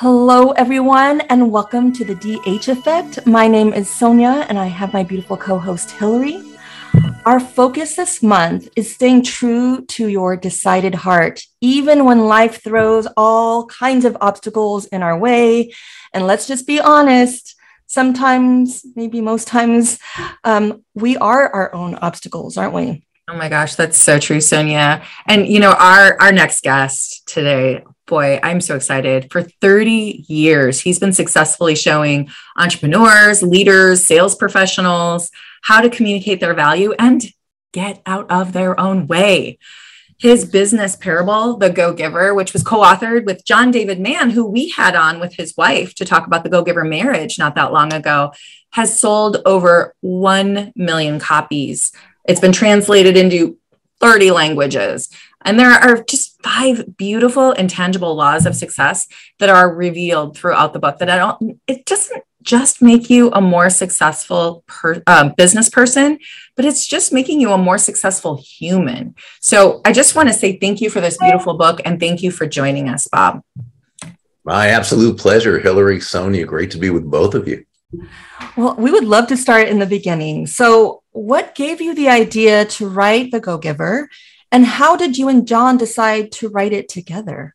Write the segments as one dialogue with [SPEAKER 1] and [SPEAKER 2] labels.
[SPEAKER 1] Hello, everyone, and welcome to the DH Effect. My name is Sonia, and I have my beautiful co host, Hillary. Our focus this month is staying true to your decided heart, even when life throws all kinds of obstacles in our way. And let's just be honest, sometimes, maybe most times, um, we are our own obstacles, aren't we?
[SPEAKER 2] Oh my gosh, that's so true, Sonia. And you know, our our next guest today, boy, I'm so excited. For 30 years, he's been successfully showing entrepreneurs, leaders, sales professionals how to communicate their value and get out of their own way. His business parable, The Go Giver, which was co authored with John David Mann, who we had on with his wife to talk about the Go Giver marriage not that long ago, has sold over 1 million copies. It's been translated into 30 languages. And there are just five beautiful intangible laws of success that are revealed throughout the book that I don't, it doesn't just make you a more successful per, uh, business person, but it's just making you a more successful human. So I just want to say thank you for this beautiful book and thank you for joining us, Bob.
[SPEAKER 3] My absolute pleasure, Hillary, Sonia. Great to be with both of you.
[SPEAKER 1] Well, we would love to start in the beginning. So, what gave you the idea to write The Go Giver? And how did you and John decide to write it together?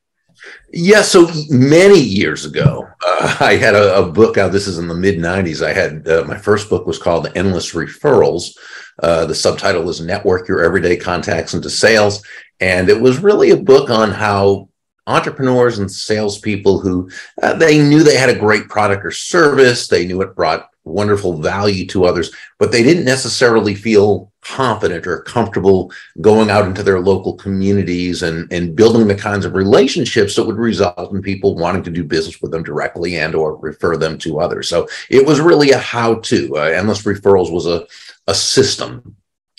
[SPEAKER 3] Yeah, so many years ago, uh, I had a, a, book out. This is in the mid 90s. I had uh, my first book was called Endless Referrals. Uh, the subtitle was Network Your Everyday Contacts into Sales. And it was really a book on how entrepreneurs and salespeople who uh, they knew they had a great product or service, they knew it brought wonderful value to others, but they didn't necessarily feel confident or comfortable going out into their local communities and, and building the kinds of relationships that would result in people wanting to do business with them directly and or refer them to others. So it was really a how-to. Uh, Endless Referrals was a, a system.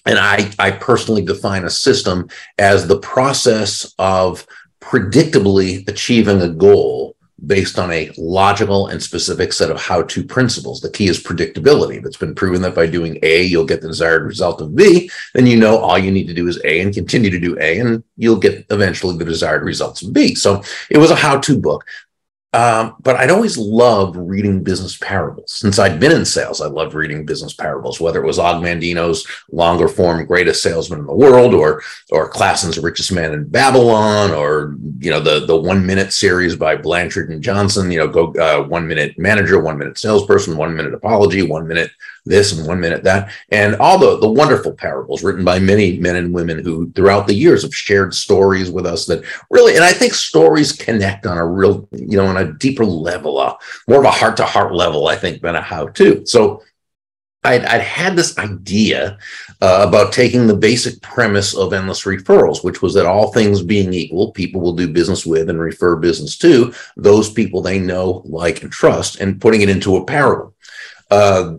[SPEAKER 3] And I, I personally define a system as the process of predictably achieving a goal based on a logical and specific set of how to principles. The key is predictability. If it's been proven that by doing A, you'll get the desired result of B, then you know all you need to do is A and continue to do A, and you'll get eventually the desired results of B. So it was a how to book. Um, but I'd always loved reading business parables. Since I'd been in sales, I loved reading business parables, whether it was Og Mandino's longer form Greatest Salesman in the World or or Clason's Richest Man in Babylon or you know the the one minute series by Blanchard and Johnson, you know, go uh, one minute manager, one minute salesperson, one minute apology, one minute this and one minute that, and all the, the wonderful parables written by many men and women who throughout the years have shared stories with us that really, and I think stories connect on a real, you know, on a deeper level, uh, more of a heart to heart level, I think, than a how to. So I'd, I'd, had this idea uh, about taking the basic premise of endless referrals, which was that all things being equal, people will do business with and refer business to those people they know, like, and trust, and putting it into a parable. Uh,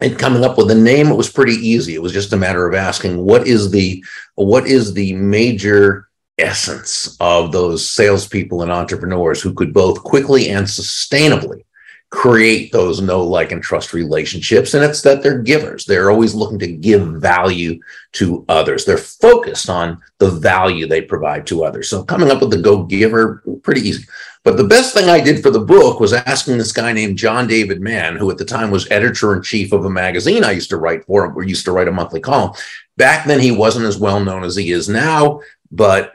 [SPEAKER 3] and coming up with a name it was pretty easy it was just a matter of asking what is the what is the major essence of those salespeople and entrepreneurs who could both quickly and sustainably create those know like and trust relationships. And it's that they're givers. They're always looking to give value to others. They're focused on the value they provide to others. So coming up with the go giver pretty easy. But the best thing I did for the book was asking this guy named John David Mann, who at the time was editor in chief of a magazine I used to write for, we used to write a monthly column. Back then, he wasn't as well known as he is now, but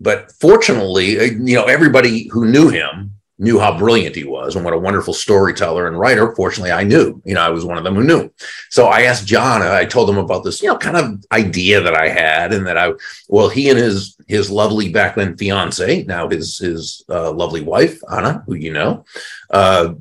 [SPEAKER 3] but fortunately, uh, you know, everybody who knew him knew how brilliant he was and what a wonderful storyteller and writer. Fortunately, I knew, you know, I was one of them who knew. So I asked John, I told him about this, you know, kind of idea that I had and that I, well, he and his, his lovely back then fiance, now his, his uh, lovely wife, Anna, who you know, uh,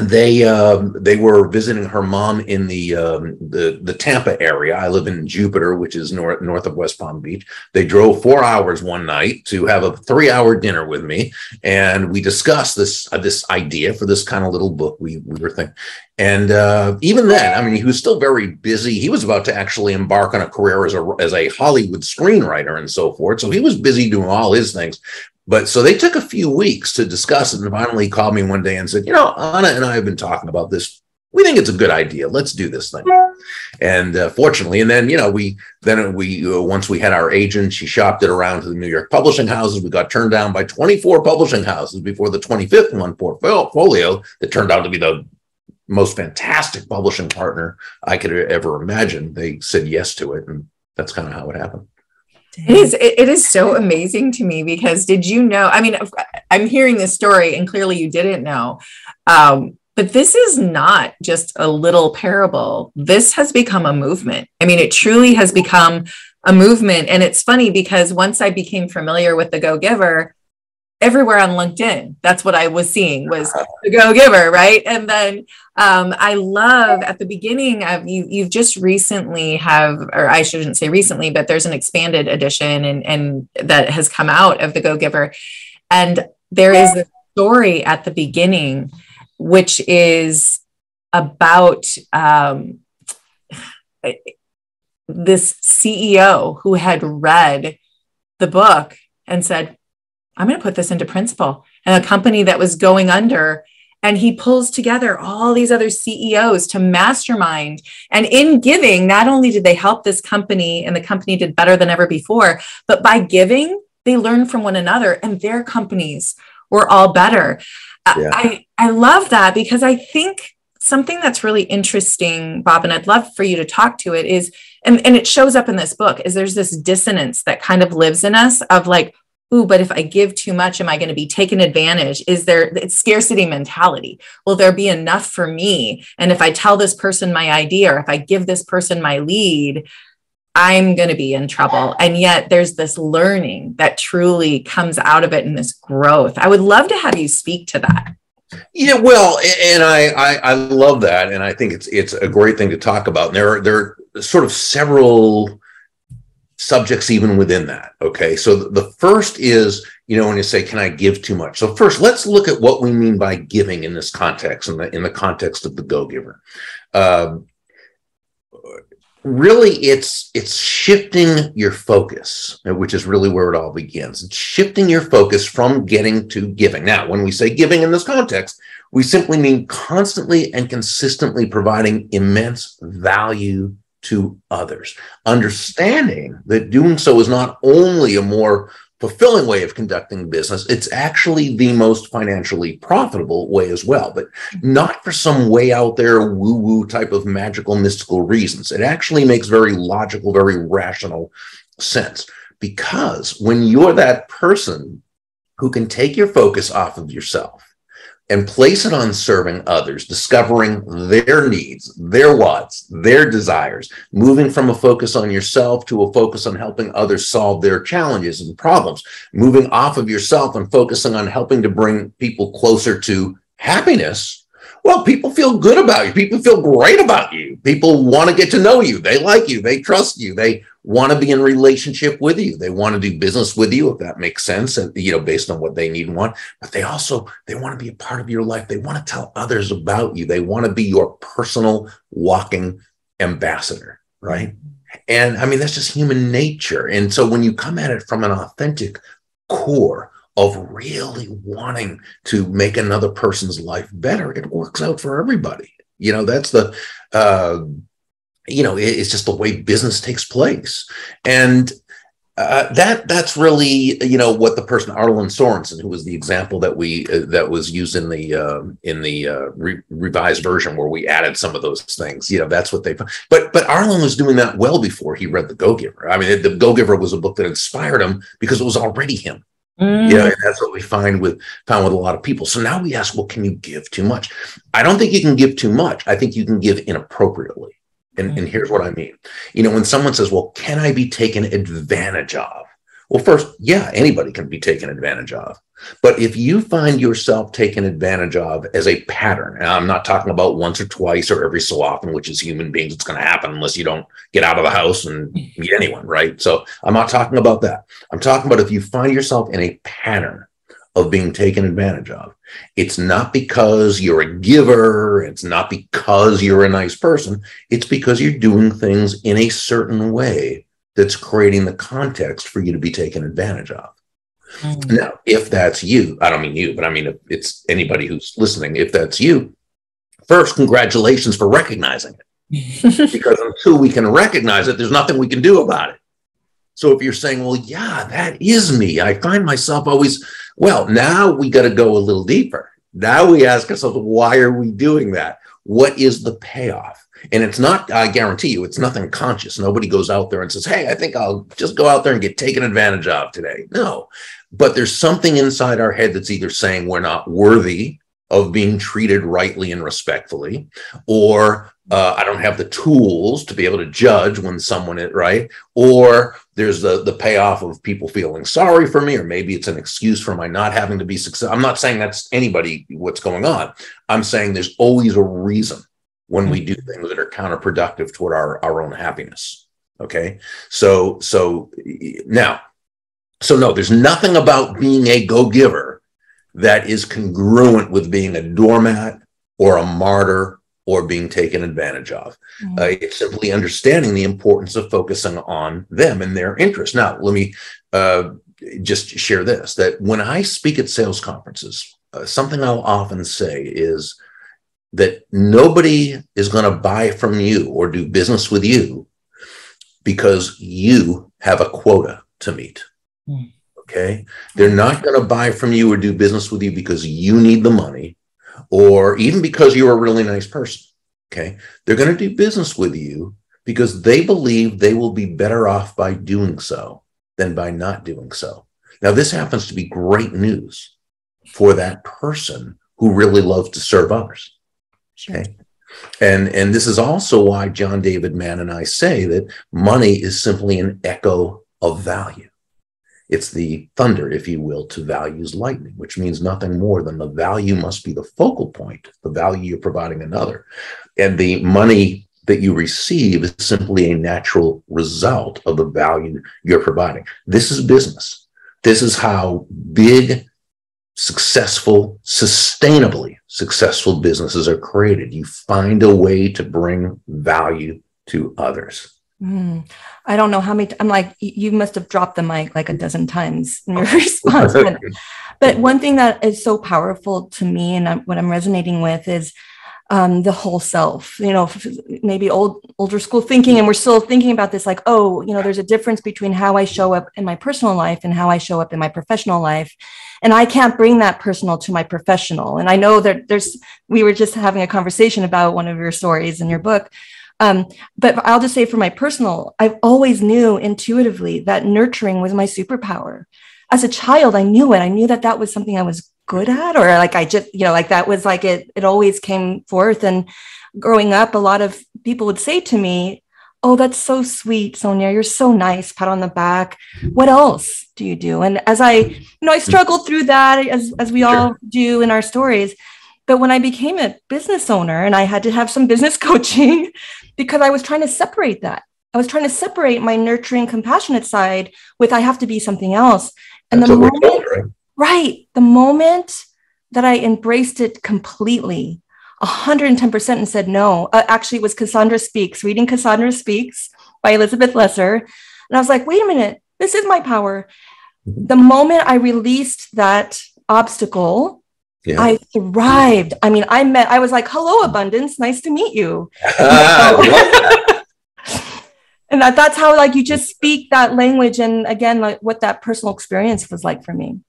[SPEAKER 3] they uh, they were visiting her mom in the um, the the Tampa area. I live in Jupiter, which is north north of West Palm Beach. They drove four hours one night to have a three hour dinner with me, and we discussed this uh, this idea for this kind of little book we we were thinking. And uh, even then, I mean, he was still very busy. He was about to actually embark on a career as a as a Hollywood screenwriter and so forth. So he was busy doing all his things. But so they took a few weeks to discuss it and finally called me one day and said, you know, Anna and I have been talking about this. We think it's a good idea. Let's do this thing. And uh, fortunately, and then you know we then we uh, once we had our agent, she shopped it around to the New York publishing houses. We got turned down by 24 publishing houses before the 25th one portfolio that turned out to be the most fantastic publishing partner I could ever imagine. They said yes to it, and that's kind of how it happened.
[SPEAKER 2] It is it is so amazing to me because did you know? I mean, I'm hearing this story, and clearly you didn't know. Um, but this is not just a little parable. This has become a movement. I mean, it truly has become a movement. And it's funny because once I became familiar with the Go Giver, everywhere on LinkedIn. That's what I was seeing was the Go Giver, right? And then um, I love at the beginning of you. You've just recently have, or I shouldn't say recently, but there's an expanded edition and and that has come out of the Go Giver, and there is a story at the beginning, which is about um, this CEO who had read the book and said, I'm going to put this into principle. And a company that was going under, and he pulls together all these other CEOs to mastermind. And in giving, not only did they help this company, and the company did better than ever before, but by giving, they learned from one another, and their companies were all better. Yeah. I, I love that because I think something that's really interesting, Bob, and I'd love for you to talk to it is, and, and it shows up in this book, is there's this dissonance that kind of lives in us of like, ooh, but if I give too much, am I going to be taken advantage? Is there it's scarcity mentality? Will there be enough for me? And if I tell this person my idea or if I give this person my lead, I'm going to be in trouble. And yet there's this learning that truly comes out of it and this growth. I would love to have you speak to that.
[SPEAKER 3] Yeah, well, and I, I, I love that, and I think it's it's a great thing to talk about. And there are there are sort of several subjects even within that. Okay. So the first is, you know, when you say, can I give too much? So first, let's look at what we mean by giving in this context, in the, in the context of the go giver. Um, really it's it's shifting your focus which is really where it all begins it's shifting your focus from getting to giving now when we say giving in this context we simply mean constantly and consistently providing immense value to others, understanding that doing so is not only a more fulfilling way of conducting business, it's actually the most financially profitable way as well, but not for some way out there woo woo type of magical, mystical reasons. It actually makes very logical, very rational sense. Because when you're that person who can take your focus off of yourself and place it on serving others, discovering their needs, their wants, their desires, moving from a focus on yourself to a focus on helping others solve their challenges and problems, moving off of yourself and focusing on helping to bring people closer to happiness. Well, people feel good about you. People feel great about you. People want to get to know you. They like you. They trust you. They want to be in relationship with you. They want to do business with you, if that makes sense, and you know, based on what they need and want. But they also they want to be a part of your life. They want to tell others about you. They want to be your personal walking ambassador, right? And I mean, that's just human nature. And so when you come at it from an authentic core of really wanting to make another person's life better, it works out for everybody. You know, that's the uh, you know it's just the way business takes place and uh, that that's really you know what the person Arlen Sorenson, who was the example that we uh, that was used in the uh, in the uh, re- revised version where we added some of those things. You know, that's what they. But but Arlen was doing that well before he read the Go Giver. I mean, the Go Giver was a book that inspired him because it was already him. Mm. Yeah, and that's what we find with found with a lot of people. So now we ask, well, can you give too much? I don't think you can give too much. I think you can give inappropriately. And, and here's what I mean. You know, when someone says, well, can I be taken advantage of? Well, first, yeah, anybody can be taken advantage of. But if you find yourself taken advantage of as a pattern, and I'm not talking about once or twice or every so often, which is human beings, it's going to happen unless you don't get out of the house and meet anyone, right? So I'm not talking about that. I'm talking about if you find yourself in a pattern of being taken advantage of. It's not because you're a giver, it's not because you're a nice person, it's because you're doing things in a certain way that's creating the context for you to be taken advantage of. Mm. Now, if that's you, I don't mean you, but I mean if it's anybody who's listening, if that's you, first, congratulations for recognizing it. because until we can recognize it, there's nothing we can do about it. So if you're saying, well, yeah, that is me, I find myself always, well, now we got to go a little deeper. Now we ask ourselves, why are we doing that? What is the payoff? And it's not, I guarantee you, it's nothing conscious. Nobody goes out there and says, Hey, I think I'll just go out there and get taken advantage of today. No, but there's something inside our head that's either saying we're not worthy of being treated rightly and respectfully, or uh, I don't have the tools to be able to judge when someone is right, or there's the the payoff of people feeling sorry for me, or maybe it's an excuse for my not having to be successful. I'm not saying that's anybody what's going on. I'm saying there's always a reason when we do things that are counterproductive toward our, our own happiness. Okay. So so now, so no, there's nothing about being a go-giver that is congruent with being a doormat or a martyr or being taken advantage of. Mm-hmm. Uh, it's simply understanding the importance of focusing on them and their interests. Now, let me uh, just share this that when I speak at sales conferences, uh, something I'll often say is that nobody is going to buy from you or do business with you because you have a quota to meet. Mm. Okay. They're not going to buy from you or do business with you because you need the money or even because you're a really nice person. Okay. They're going to do business with you because they believe they will be better off by doing so than by not doing so. Now, this happens to be great news for that person who really loves to serve others. Sure. Okay. And, and this is also why John David Mann and I say that money is simply an echo of value. It's the thunder, if you will, to values lightning, which means nothing more than the value must be the focal point, the value you're providing another. And the money that you receive is simply a natural result of the value you're providing. This is business. This is how big, successful, sustainably successful businesses are created. You find a way to bring value to others.
[SPEAKER 1] Mm. I don't know how many. I'm like, you must have dropped the mic like a dozen times in your response. but, but one thing that is so powerful to me, and what I'm resonating with, is um, the whole self. You know, maybe old older school thinking, and we're still thinking about this. Like, oh, you know, there's a difference between how I show up in my personal life and how I show up in my professional life, and I can't bring that personal to my professional. And I know that there's. We were just having a conversation about one of your stories in your book um, but I'll just say for my personal, I've always knew intuitively that nurturing was my superpower. As a child, I knew it. I knew that that was something I was good at, or like I just, you know, like that was like it, it always came forth. And growing up, a lot of people would say to me, Oh, that's so sweet, Sonia. You're so nice. Pat on the back. What else do you do? And as I, you know, I struggled through that as, as we all do in our stories. But when I became a business owner and I had to have some business coaching, because I was trying to separate that. I was trying to separate my nurturing, compassionate side with I have to be something else. And That's the moment, right? the moment that I embraced it completely, 110% and said no. Uh, actually, it was Cassandra Speaks, reading Cassandra Speaks by Elizabeth Lesser. And I was like, wait a minute, this is my power. Mm-hmm. The moment I released that obstacle, yeah. I thrived. I mean, I met, I was like, hello, abundance. Nice to meet you. and that, that's how like you just speak that language. And again, like what that personal experience was like for me.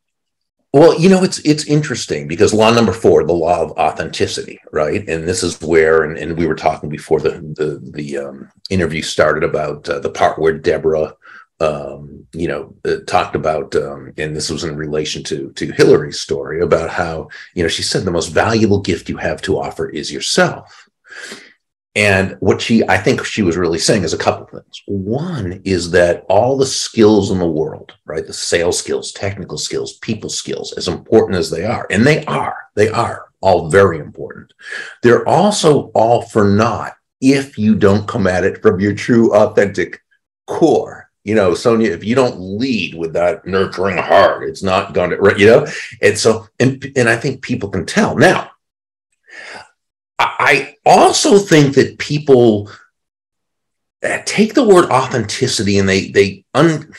[SPEAKER 3] Well, you know, it's it's interesting because law number four, the law of authenticity, right? And this is where, and, and we were talking before the the the um, interview started about uh, the part where Deborah um, you know, uh, talked about, um, and this was in relation to to Hillary's story about how you know she said the most valuable gift you have to offer is yourself. And what she, I think she was really saying is a couple things. One is that all the skills in the world, right, the sales skills, technical skills, people skills, as important as they are, and they are, they are all very important. They're also all for naught if you don't come at it from your true, authentic core you know, Sonia, if you don't lead with that nurturing heart, it's not going to, you know, and so, and, and I think people can tell. Now, I also think that people uh, take the word authenticity and they, they, un,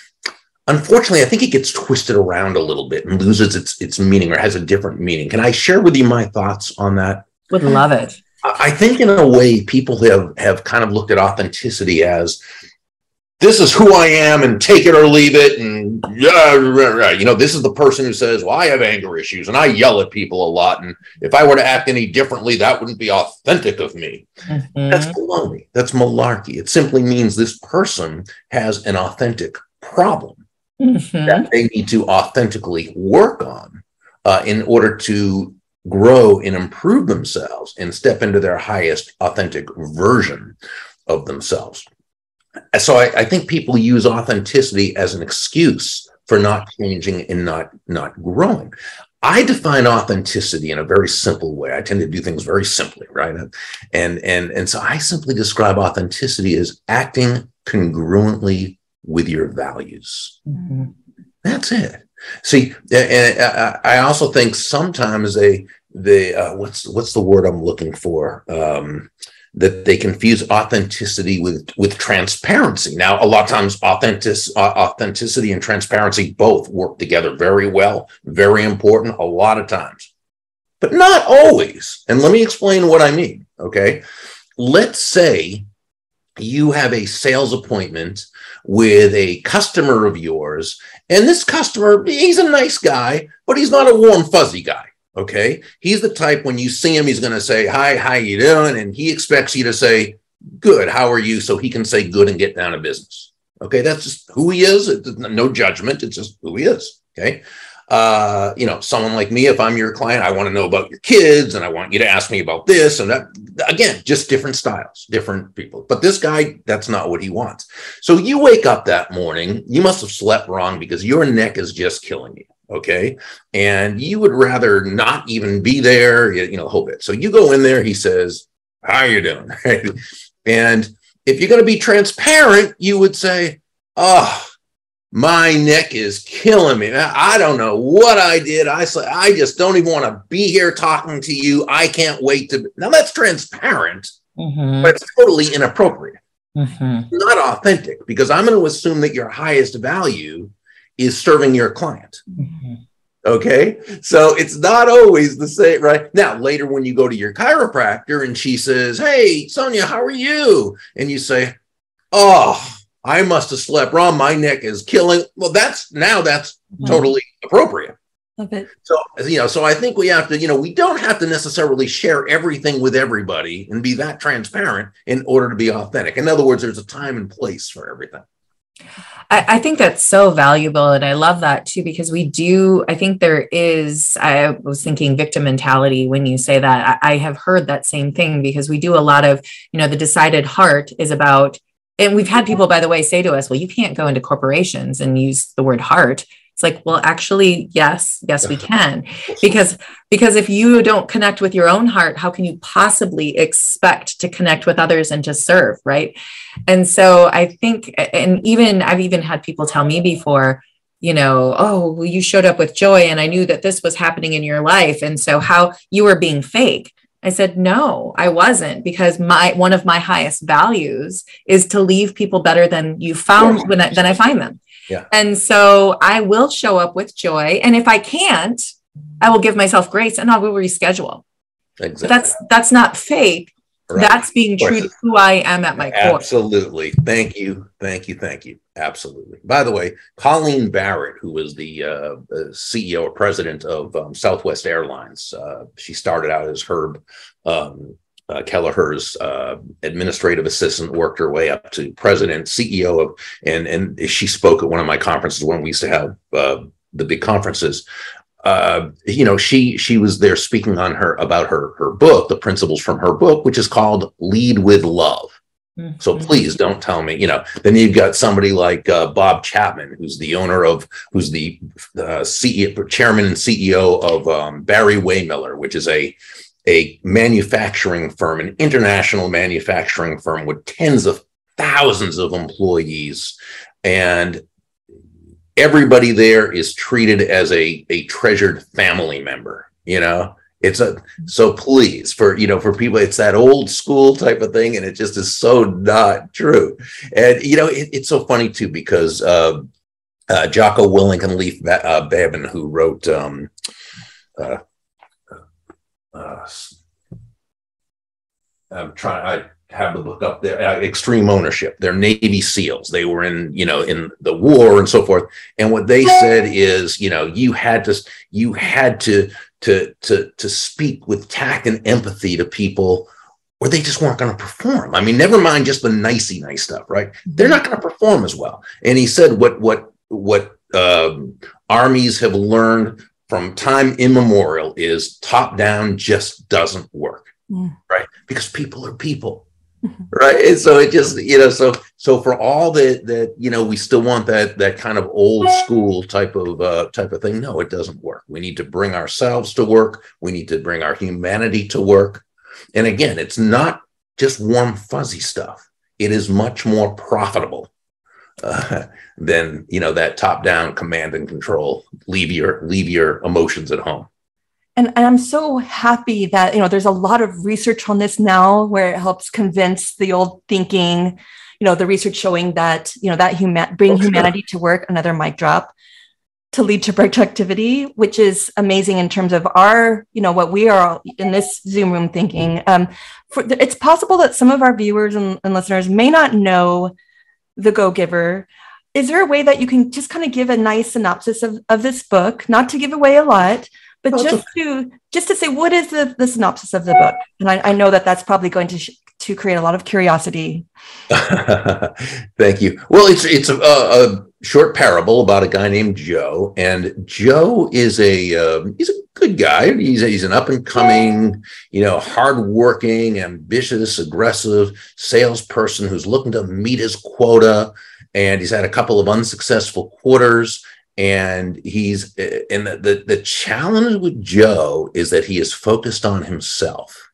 [SPEAKER 3] unfortunately, I think it gets twisted around a little bit and loses its, its meaning or has a different meaning. Can I share with you my thoughts on that?
[SPEAKER 2] Would love it.
[SPEAKER 3] I think in a way people have have kind of looked at authenticity as this is who I am and take it or leave it. And yeah, you know, this is the person who says, well, I have anger issues and I yell at people a lot. And if I were to act any differently, that wouldn't be authentic of me. Mm-hmm. That's baloney. That's malarkey. It simply means this person has an authentic problem mm-hmm. that they need to authentically work on uh, in order to grow and improve themselves and step into their highest authentic version of themselves so I, I, think people use authenticity as an excuse for not changing and not not growing. I define authenticity in a very simple way. I tend to do things very simply right? And and and so i simply describe authenticity as acting congruently with your values. Mm-hmm. that's it. See and i also think sometimes they they uh, what's what's the word i'm looking for? Um, that they confuse authenticity with with transparency. Now, a lot of times, authentic, authenticity and transparency both work together very well, very important. A lot of times, but not always. And let me explain what I mean. Okay, let's say you have a sales appointment with a customer of yours, and this customer he's a nice guy, but he's not a warm fuzzy guy. Okay. He's the type when you see him, he's going to say, Hi, how you doing? And he expects you to say, Good, how are you? So he can say good and get down to business. Okay. That's just who he is. It's no judgment. It's just who he is. Okay. Uh, you know, someone like me, if I'm your client, I want to know about your kids and I want you to ask me about this and that. Again, just different styles, different people. But this guy, that's not what he wants. So you wake up that morning, you must have slept wrong because your neck is just killing you okay? And you would rather not even be there you know hope it. So you go in there he says how you doing? And if you're going to be transparent you would say oh my neck is killing me. I don't know what i did. I say i just don't even want to be here talking to you. I can't wait to now that's transparent mm-hmm. but it's totally inappropriate. Mm-hmm. not authentic because i'm going to assume that your highest value is serving your client. Mm-hmm. Okay. So it's not always the same, right? Now, later when you go to your chiropractor and she says, Hey, Sonia, how are you? And you say, Oh, I must have slept wrong. My neck is killing. Well, that's now that's totally appropriate. Okay. So, you know, so I think we have to, you know, we don't have to necessarily share everything with everybody and be that transparent in order to be authentic. In other words, there's a time and place for everything.
[SPEAKER 2] I, I, think that's so valuable. And I love that too, because we do, I think there is, I was thinking victim mentality when you say that. I, I have heard that same thing because we do a lot of, you know, the decided heart is about, and we've had people, by the way, say to us, well, you can't go into corporations and use the word heart it's like well actually yes yes we can. Because because if you don't connect with your own heart how can you possibly expect to connect with others and to serve right? And so i think and even i've even had people tell me before you know oh well, you showed up with joy and i knew that this was happening in your life and so how you were being fake. I said, no, I wasn't because my, one of my highest values is to leave people better than you found when I, than I find them.
[SPEAKER 3] Yeah.
[SPEAKER 2] And so I will show up with joy. And if I can't, I will give myself grace and I will reschedule. Exactly. That's, that's not fake. Right. That's being true to who I am at my
[SPEAKER 3] core. Absolutely. Thank you. Thank you. Thank you. Absolutely. By the way, Colleen Barrett, who was the uh, CEO or president of um, Southwest Airlines, uh, she started out as Herb um, uh, Kelleher's uh, administrative assistant, worked her way up to president, CEO of, and and she spoke at one of my conferences when we used to have uh, the big conferences. Uh, you know, she she was there speaking on her about her her book, the principles from her book, which is called Lead with Love. Mm-hmm. So please don't tell me, you know. Then you've got somebody like uh, Bob Chapman, who's the owner of, who's the uh, CEO, chairman and CEO of um, Barry-Wehmiller, which is a a manufacturing firm, an international manufacturing firm with tens of thousands of employees. And everybody there is treated as a, a treasured family member, you know? It's a so please for you know for people it's that old school type of thing and it just is so not true and you know it, it's so funny too because uh, uh, Jocko Willink and Leif uh, Babin who wrote um, uh, uh, I'm trying. I have the book up there. Uh, Extreme Ownership. They're Navy SEALs. They were in, you know, in the war and so forth. And what they said is, you know, you had to, you had to, to, to, to speak with tact and empathy to people, or they just weren't going to perform. I mean, never mind just the nicey nice stuff, right? They're not going to perform as well. And he said, what, what, what um, armies have learned from time immemorial is top down just doesn't work, right? Because people are people right? And so it just you know so so for all that that you know we still want that that kind of old school type of uh type of thing no it doesn't work. We need to bring ourselves to work. We need to bring our humanity to work. And again it's not just warm fuzzy stuff. It is much more profitable uh, than you know that top down command and control leave your leave your emotions at home.
[SPEAKER 1] And, and i'm so happy that you know there's a lot of research on this now where it helps convince the old thinking you know the research showing that you know that human bring oh, humanity to work another mic drop to lead to productivity which is amazing in terms of our you know what we are in this zoom room thinking. Um, for, it's possible that some of our viewers and, and listeners may not know the go giver is there a way that you can just kind of give a nice synopsis of, of this book? Not to give away a lot but just to just to say what is the, the synopsis of the book? And I, I know that that's probably going to sh- to create a lot of curiosity.
[SPEAKER 3] Thank you. Well it's it's a, a, short parable about a guy named joe and joe is a uh, he's a good guy. He's, a, he's an up and coming you know hardworking ambitious aggressive salesperson who's looking to meet his quota and he's had a couple of unsuccessful quarters and he's and the, the, the challenge with joe is that he is focused on himself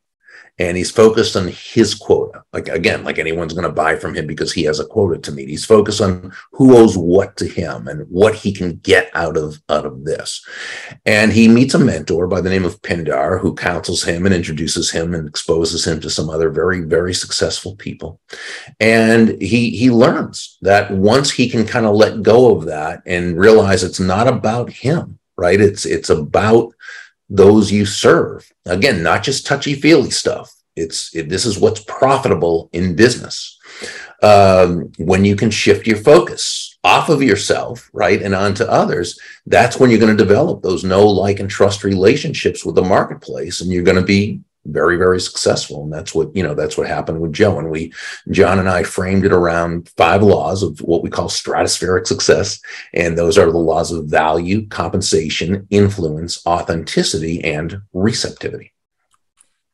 [SPEAKER 3] and he's focused on his quota. Like again, like anyone's going to buy from him because he has a quota to meet. He's focused on who owes what to him and what he can get out of out of this. And he meets a mentor by the name of Pindar who counsels him and introduces him and exposes him to some other very very successful people. And he he learns that once he can kind of let go of that and realize it's not about him, right? It's it's about those you serve. Again, not just touchy feely stuff. It's it, this is what's profitable in business. Um, when you can shift your focus off of yourself, right, and onto others, that's when you're going to develop those know, like, and trust relationships with the marketplace, and you're going to be very very successful. And that's what you know that's what happened with joe. And we john and i framed it around five laws of what we call stratospheric success. And those are the laws of value compensation influence authenticity and receptivity.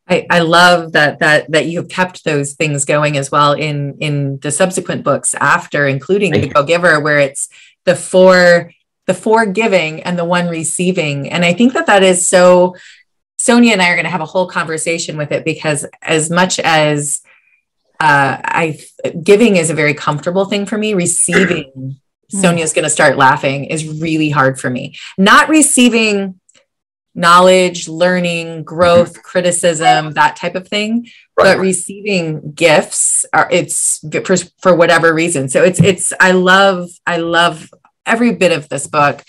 [SPEAKER 2] I, I love that that that you've kept those things going as well in in the subsequent books after, including Thank the Go Giver, where it's the four the four giving and the one receiving. And I think that that is so Sonia and I are going to have a whole conversation with it because as much as uh, I giving is a very comfortable thing for me, receiving mm. Sonia's going to start laughing is really hard for me. Not receiving knowledge, learning, growth, mm-hmm. criticism, that type of thing, right. but receiving gifts are it's for, for whatever reason. So it's it's I love I love every bit of this book.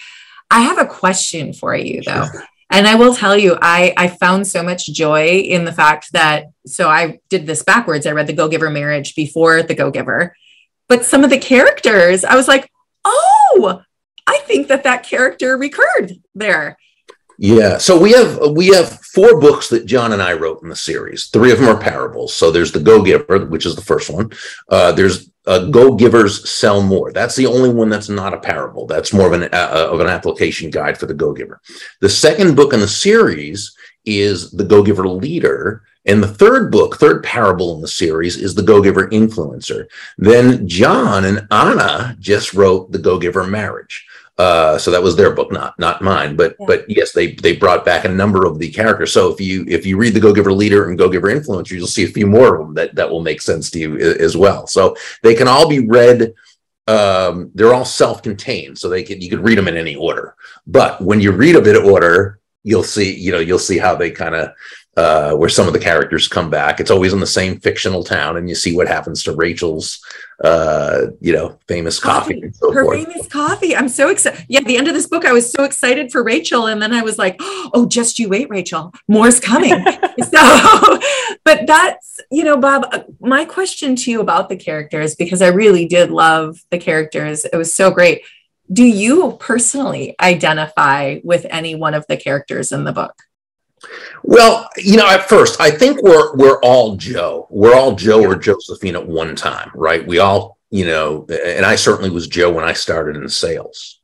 [SPEAKER 2] I have a question for you though. Sure. And I will tell you, I, I found so much joy in the fact that, so I did this backwards. I read The Go Giver Marriage before The Go Giver. But some of the characters, I was like, oh, I think that that character recurred there.
[SPEAKER 3] Yeah. So we have we have four books that John and I wrote in the series. Three of them are parables. So there's the Go Giver, which is the first one. Uh, there's uh, Go Givers Sell More. That's the only one that's not a parable. That's more of an uh, of an application guide for the Go Giver. The second book in the series is the Go Giver Leader. And the third book, third parable in the series is the Go Giver Influencer. Then John and Anna just wrote the Go Giver Marriage. Uh, so that was their book, not not mine. But yeah. but yes, they they brought back a number of the characters. So if you if you read the Go Giver Leader and Go Giver Influencer, you'll see a few more of them that that will make sense to you as well. So they can all be read. Um, they're all self-contained, so they can you can read them in any order. But when you read them in order, you'll see you know you'll see how they kind of uh, where some of the characters come back. It's always in the same fictional town, and you see what happens to Rachel's, uh, you know, famous coffee, coffee
[SPEAKER 2] so her forth. famous coffee. I'm so excited. Yeah, the end of this book, I was so excited for Rachel, and then I was like, oh, just you wait, Rachel, more's coming. so, but that's you know, Bob. Uh, my question to you about the characters, because I really did love the characters. It was so great. Do you personally identify with any one of the characters in the book?
[SPEAKER 3] Well, you know, at first, I think we're we're all Joe. We're all Joe yeah. or Josephine at one time, right? We all, you know, and I certainly was Joe when I started in sales,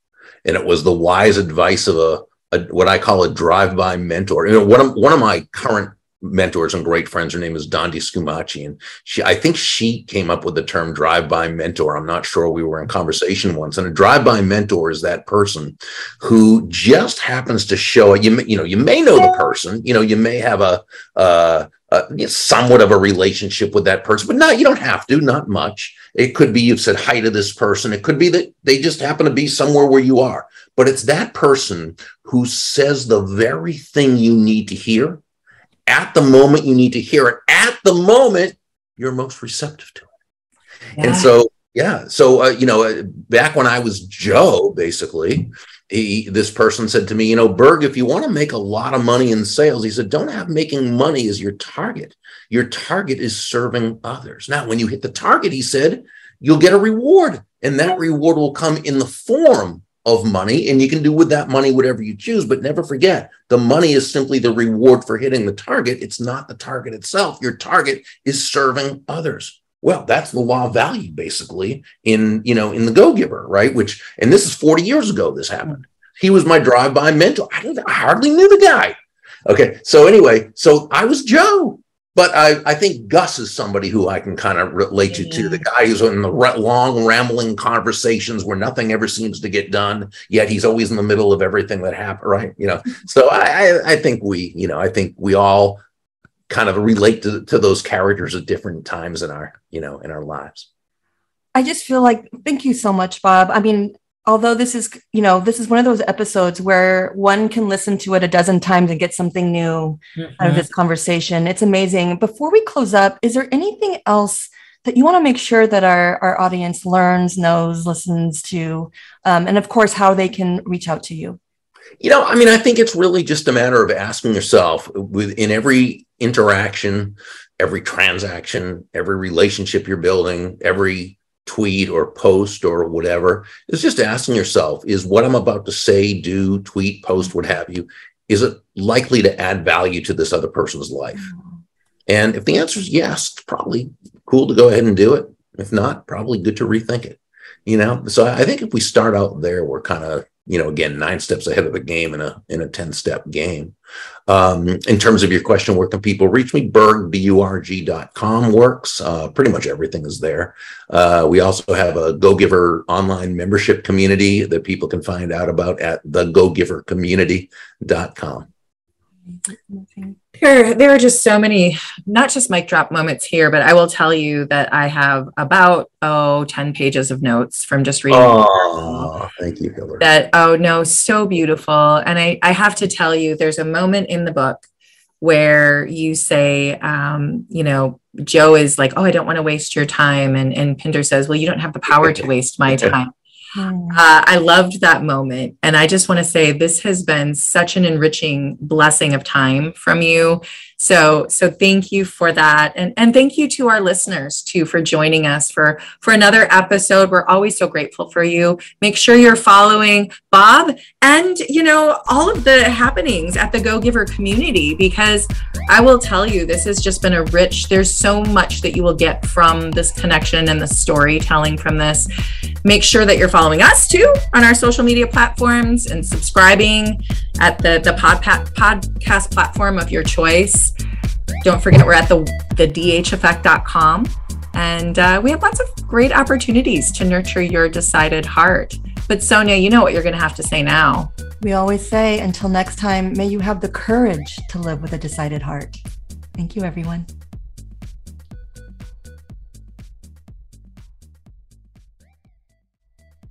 [SPEAKER 3] and it was the wise advice of a, a what I call a drive-by mentor. You know, one of one of my current mentors and great friends. Her name is Dondi Scumaci, and she I think she came up with the term drive-by mentor. I'm not sure. We were in conversation once, and a drive-by mentor is that person who just happens to show you. You know, you may know the person. You know, you may have a. Uh, uh, somewhat of a relationship with that person, but not you don't have to, not much. It could be you've said hi to this person. It could be that they just happen to be somewhere where you are. But it's that person who says the very thing you need to hear at the moment you need to hear it. At the moment you're most receptive to it. Yeah. and so yeah. So uh, you know uh, back when i was joe basically he, this person said to me you know Burg if you want to make a lot of money in sales he said don't have making money as your target. Your target is serving others. Now when you hit the target he said you'll get a reward and that reward will come in the form of money and you can do with that money whatever you choose but never forget the money is simply the reward for hitting the target. It's not the target itself. Your target is serving others. Well that's the law of value basically in you know in the go giver right? Which and this is 40 years ago this happened. He was my drive-by mentor. I, I hardly knew the guy. Okay so anyway so i was joe but I, I think Gus is somebody who I can kind of relate you to. The guy who's in the long, rambling conversations where nothing ever seems to get done, yet he's always in the middle of everything that happened, right? You know, so I, I, I think we, you know, I think we all kind of relate to, to those characters at different times in our, you know, in our lives.
[SPEAKER 1] I just feel like, thank you so much, Bob. I mean, although this is you know this is one of those episodes where one can listen to it a dozen times and get something new mm-hmm. out of mm-hmm. this conversation it's amazing before we close up is there anything else that you want to make sure that our, our audience learns knows listens to um, and of course how they can reach out to you
[SPEAKER 3] you know i mean i think it's really just a matter of asking yourself within every interaction every transaction every relationship you're building every tweet or post or whatever is just asking yourself is what i'm about to say do tweet post what have you is it likely to add value to this other person's life? Mm-hmm. and if the answer is yes it's probably cool to go ahead and do it. If not probably good to rethink it you know? So i think if we start out there we're kind of you know, again, nine steps ahead of the game in a in a 10 step game. Um, in terms of your question, where can people reach me? Burg, B-U-R-G.com works. Uh, pretty much everything is there. Uh, we also have a Go Giver online membership community that people can find out about at thegogivercommunity.com.
[SPEAKER 2] There, there are just so many, not just mic drop moments here, but I will tell you that I have about, oh, 10 pages of notes from just reading.
[SPEAKER 3] Oh, thank you, Hillary.
[SPEAKER 2] That, oh, no, so beautiful. And I, I have to tell you, there's a moment in the book where you say, um, you know, Joe is like, oh, I don't want to waste your time. And, and Pindar says, well, you don't have the power to waste my time. Hmm. Uh, I loved that moment. And I just want to say this has been such an enriching blessing of time from you. So, so thank you for that. And, and thank you to our listeners too for joining us for, for another episode. We're always so grateful for you. Make sure you're following Bob and, you know, all of the happenings at the Go Giver community, because I will tell you, this has just been a rich, there's so much that you will get from this connection and the storytelling from this. Make sure that you're following us too on our social media platforms and subscribing at the, the pod, podcast platform of your choice. Don't forget, we're at the, the dheffect.com. And uh, we have lots of great opportunities to nurture your decided heart. But Sonia, you know what you're going to have to say now.
[SPEAKER 1] We always say, until next time, may you have the courage to live with a decided heart. Thank you, everyone.